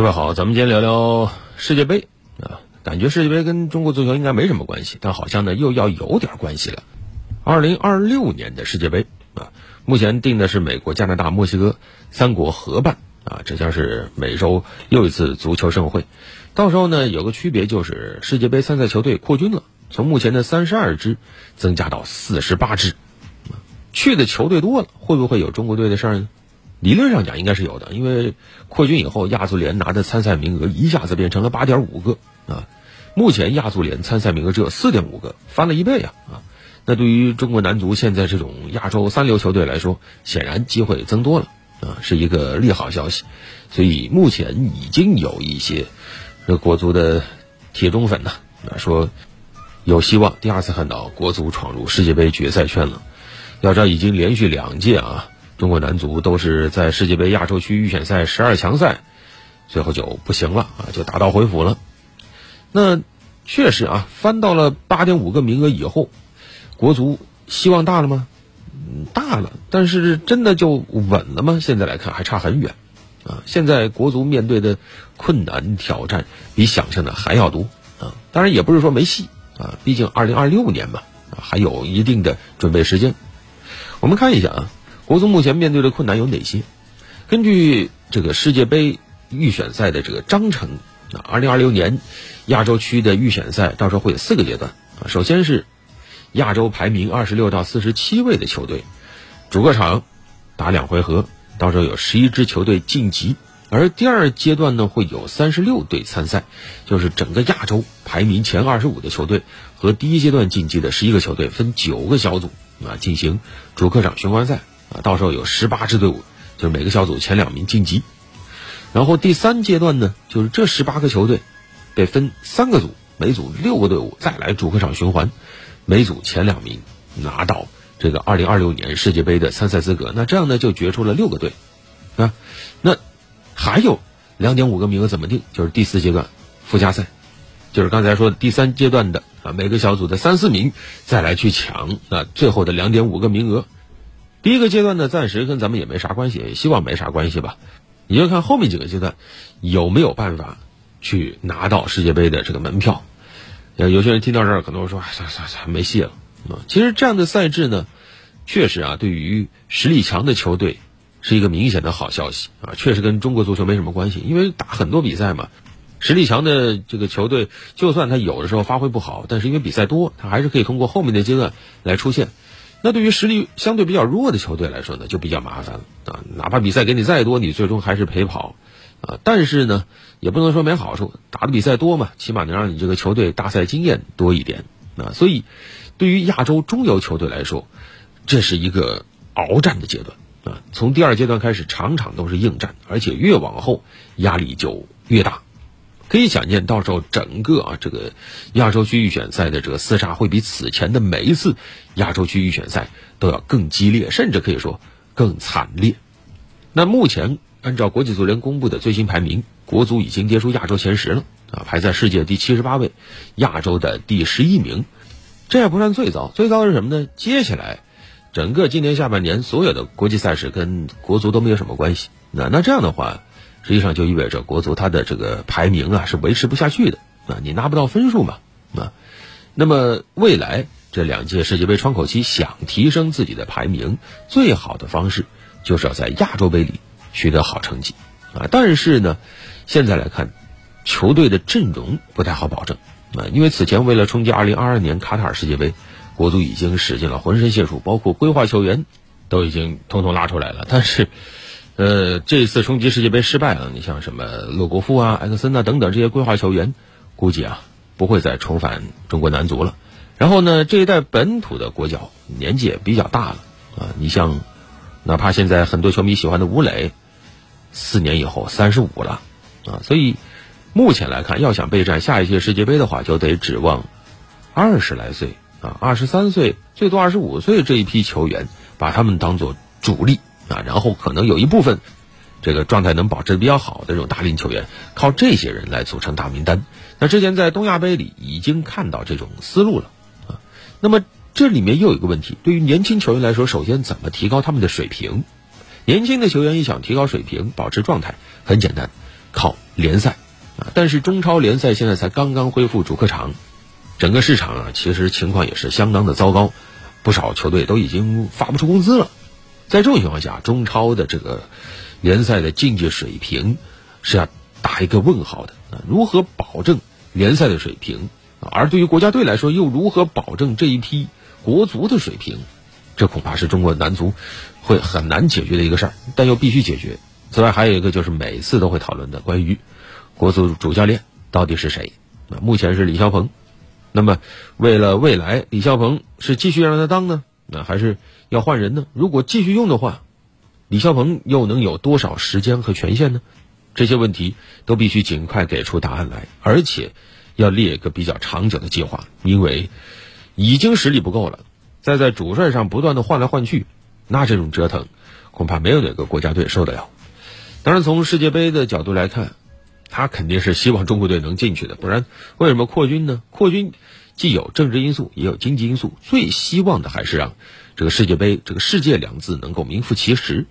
各位好，咱们今天聊聊世界杯啊，感觉世界杯跟中国足球应该没什么关系，但好像呢又要有点关系了。二零二六年的世界杯啊，目前定的是美国、加拿大、墨西哥三国合办啊，这将是美洲又一次足球盛会。到时候呢，有个区别就是世界杯参赛球队扩军了，从目前的三十二支增加到四十八支，去的球队多了，会不会有中国队的事儿呢？理论上讲应该是有的，因为扩军以后，亚足联拿的参赛名额一下子变成了八点五个啊。目前亚足联参赛名额只有四点五个，翻了一倍啊啊！那对于中国男足现在这种亚洲三流球队来说，显然机会增多了啊，是一个利好消息。所以目前已经有一些这国足的铁中粉呢啊说有希望第二次看到国足闯入世界杯决赛圈了。要知道，已经连续两届啊。中国男足都是在世界杯亚洲区预选赛十二强赛，最后就不行了啊，就打道回府了。那确实啊，翻到了八点五个名额以后，国足希望大了吗？嗯，大了，但是真的就稳了吗？现在来看还差很远啊。现在国足面对的困难挑战比想象的还要多啊。当然也不是说没戏啊，毕竟二零二六年嘛，啊，还有一定的准备时间。我们看一下啊。国足目前面对的困难有哪些？根据这个世界杯预选赛的这个章程，啊，二零二六年亚洲区的预选赛到时候会有四个阶段啊。首先是亚洲排名二十六到四十七位的球队，主客场打两回合，到时候有十一支球队晋级。而第二阶段呢，会有三十六队参赛，就是整个亚洲排名前二十五的球队和第一阶段晋级的十一个球队分九个小组啊进行主客场循环赛。啊，到时候有十八支队伍，就是每个小组前两名晋级。然后第三阶段呢，就是这十八个球队得分三个组，每组六个队伍，再来主客场循环，每组前两名拿到这个二零二六年世界杯的参赛资格。那这样呢，就决出了六个队啊。那还有两点五个名额怎么定？就是第四阶段附加赛，就是刚才说第三阶段的啊，每个小组的三四名再来去抢啊，最后的两点五个名额。第一个阶段呢，暂时跟咱们也没啥关系，希望没啥关系吧。你就看后面几个阶段有没有办法去拿到世界杯的这个门票。有些人听到这儿可能会说：“算算算，没戏了。”啊，其实这样的赛制呢，确实啊，对于实力强的球队是一个明显的好消息啊。确实跟中国足球没什么关系，因为打很多比赛嘛，实力强的这个球队，就算他有的时候发挥不好，但是因为比赛多，他还是可以通过后面的阶段来出现。那对于实力相对比较弱的球队来说呢，就比较麻烦了啊！哪怕比赛给你再多，你最终还是陪跑，啊！但是呢，也不能说没好处，打的比赛多嘛，起码能让你这个球队大赛经验多一点啊！所以，对于亚洲中游球队来说，这是一个鏖战的阶段啊！从第二阶段开始，场场都是硬战，而且越往后压力就越大。可以想见，到时候整个啊这个亚洲区预选赛的这个厮杀会比此前的每一次亚洲区预选赛都要更激烈，甚至可以说更惨烈。那目前按照国际足联公布的最新排名，国足已经跌出亚洲前十了啊，排在世界第七十八位，亚洲的第十一名。这也不算最糟，最糟的是什么呢？接下来整个今年下半年所有的国际赛事跟国足都没有什么关系。那那这样的话。实际上就意味着国足它的这个排名啊是维持不下去的啊，你拿不到分数嘛啊。那么未来这两届世界杯窗口期想提升自己的排名，最好的方式就是要在亚洲杯里取得好成绩啊。但是呢，现在来看，球队的阵容不太好保证啊，因为此前为了冲击2022年卡塔尔世界杯，国足已经使尽了浑身解数，包括规划球员都已经统统拉出来了，但是。呃，这次冲击世界杯失败了，你像什么洛国富啊、埃克森啊等等这些规划球员，估计啊不会再重返中国男足了。然后呢，这一代本土的国脚年纪也比较大了啊，你像哪怕现在很多球迷喜欢的吴磊，四年以后三十五了啊，所以目前来看，要想备战下一届世界杯的话，就得指望二十来岁啊、二十三岁、最多二十五岁这一批球员，把他们当做主力。啊，然后可能有一部分，这个状态能保持的比较好的这种大龄球员，靠这些人来组成大名单。那之前在东亚杯里已经看到这种思路了啊。那么这里面又有一个问题，对于年轻球员来说，首先怎么提高他们的水平？年轻的球员一想提高水平、保持状态，很简单，靠联赛啊，但是中超联赛现在才刚刚恢复主客场，整个市场啊，其实情况也是相当的糟糕，不少球队都已经发不出工资了。在这种情况下，中超的这个联赛的竞技水平是要打一个问号的啊！如何保证联赛的水平？而对于国家队来说，又如何保证这一批国足的水平？这恐怕是中国男足会很难解决的一个事儿，但又必须解决。此外，还有一个就是每次都会讨论的关于国足主教练到底是谁？目前是李霄鹏。那么，为了未来，李霄鹏是继续让他当呢，那还是要换人呢？如果继续用的话，李霄鹏又能有多少时间和权限呢？这些问题都必须尽快给出答案来，而且。要列一个比较长久的计划，因为已经实力不够了，再在主帅上不断的换来换去，那这种折腾恐怕没有哪个国家队受得了。当然，从世界杯的角度来看，他肯定是希望中国队能进去的，不然为什么扩军呢？扩军既有政治因素，也有经济因素，最希望的还是让这个世界杯这个“世界”两字能够名副其实。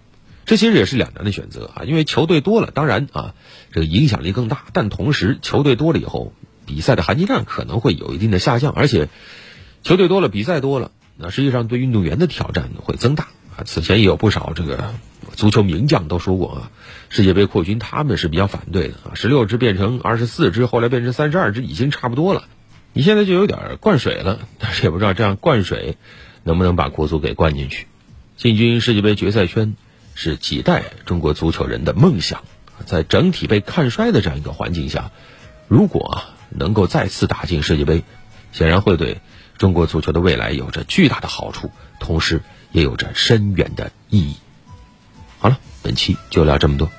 这其实也是两难的选择啊，因为球队多了，当然啊，这个影响力更大，但同时球队多了以后。比赛的含金量可能会有一定的下降，而且球队多了，比赛多了，那实际上对运动员的挑战会增大啊。此前也有不少这个足球名将都说过啊，世界杯扩军他们是比较反对的啊。十六支变成二十四支，后来变成三十二支，已经差不多了。你现在就有点灌水了，但是也不知道这样灌水能不能把国足给灌进去。进军世界杯决赛圈是几代中国足球人的梦想，在整体被看衰的这样一个环境下，如果。能够再次打进世界杯，显然会对中国足球的未来有着巨大的好处，同时也有着深远的意义。好了，本期就聊这么多。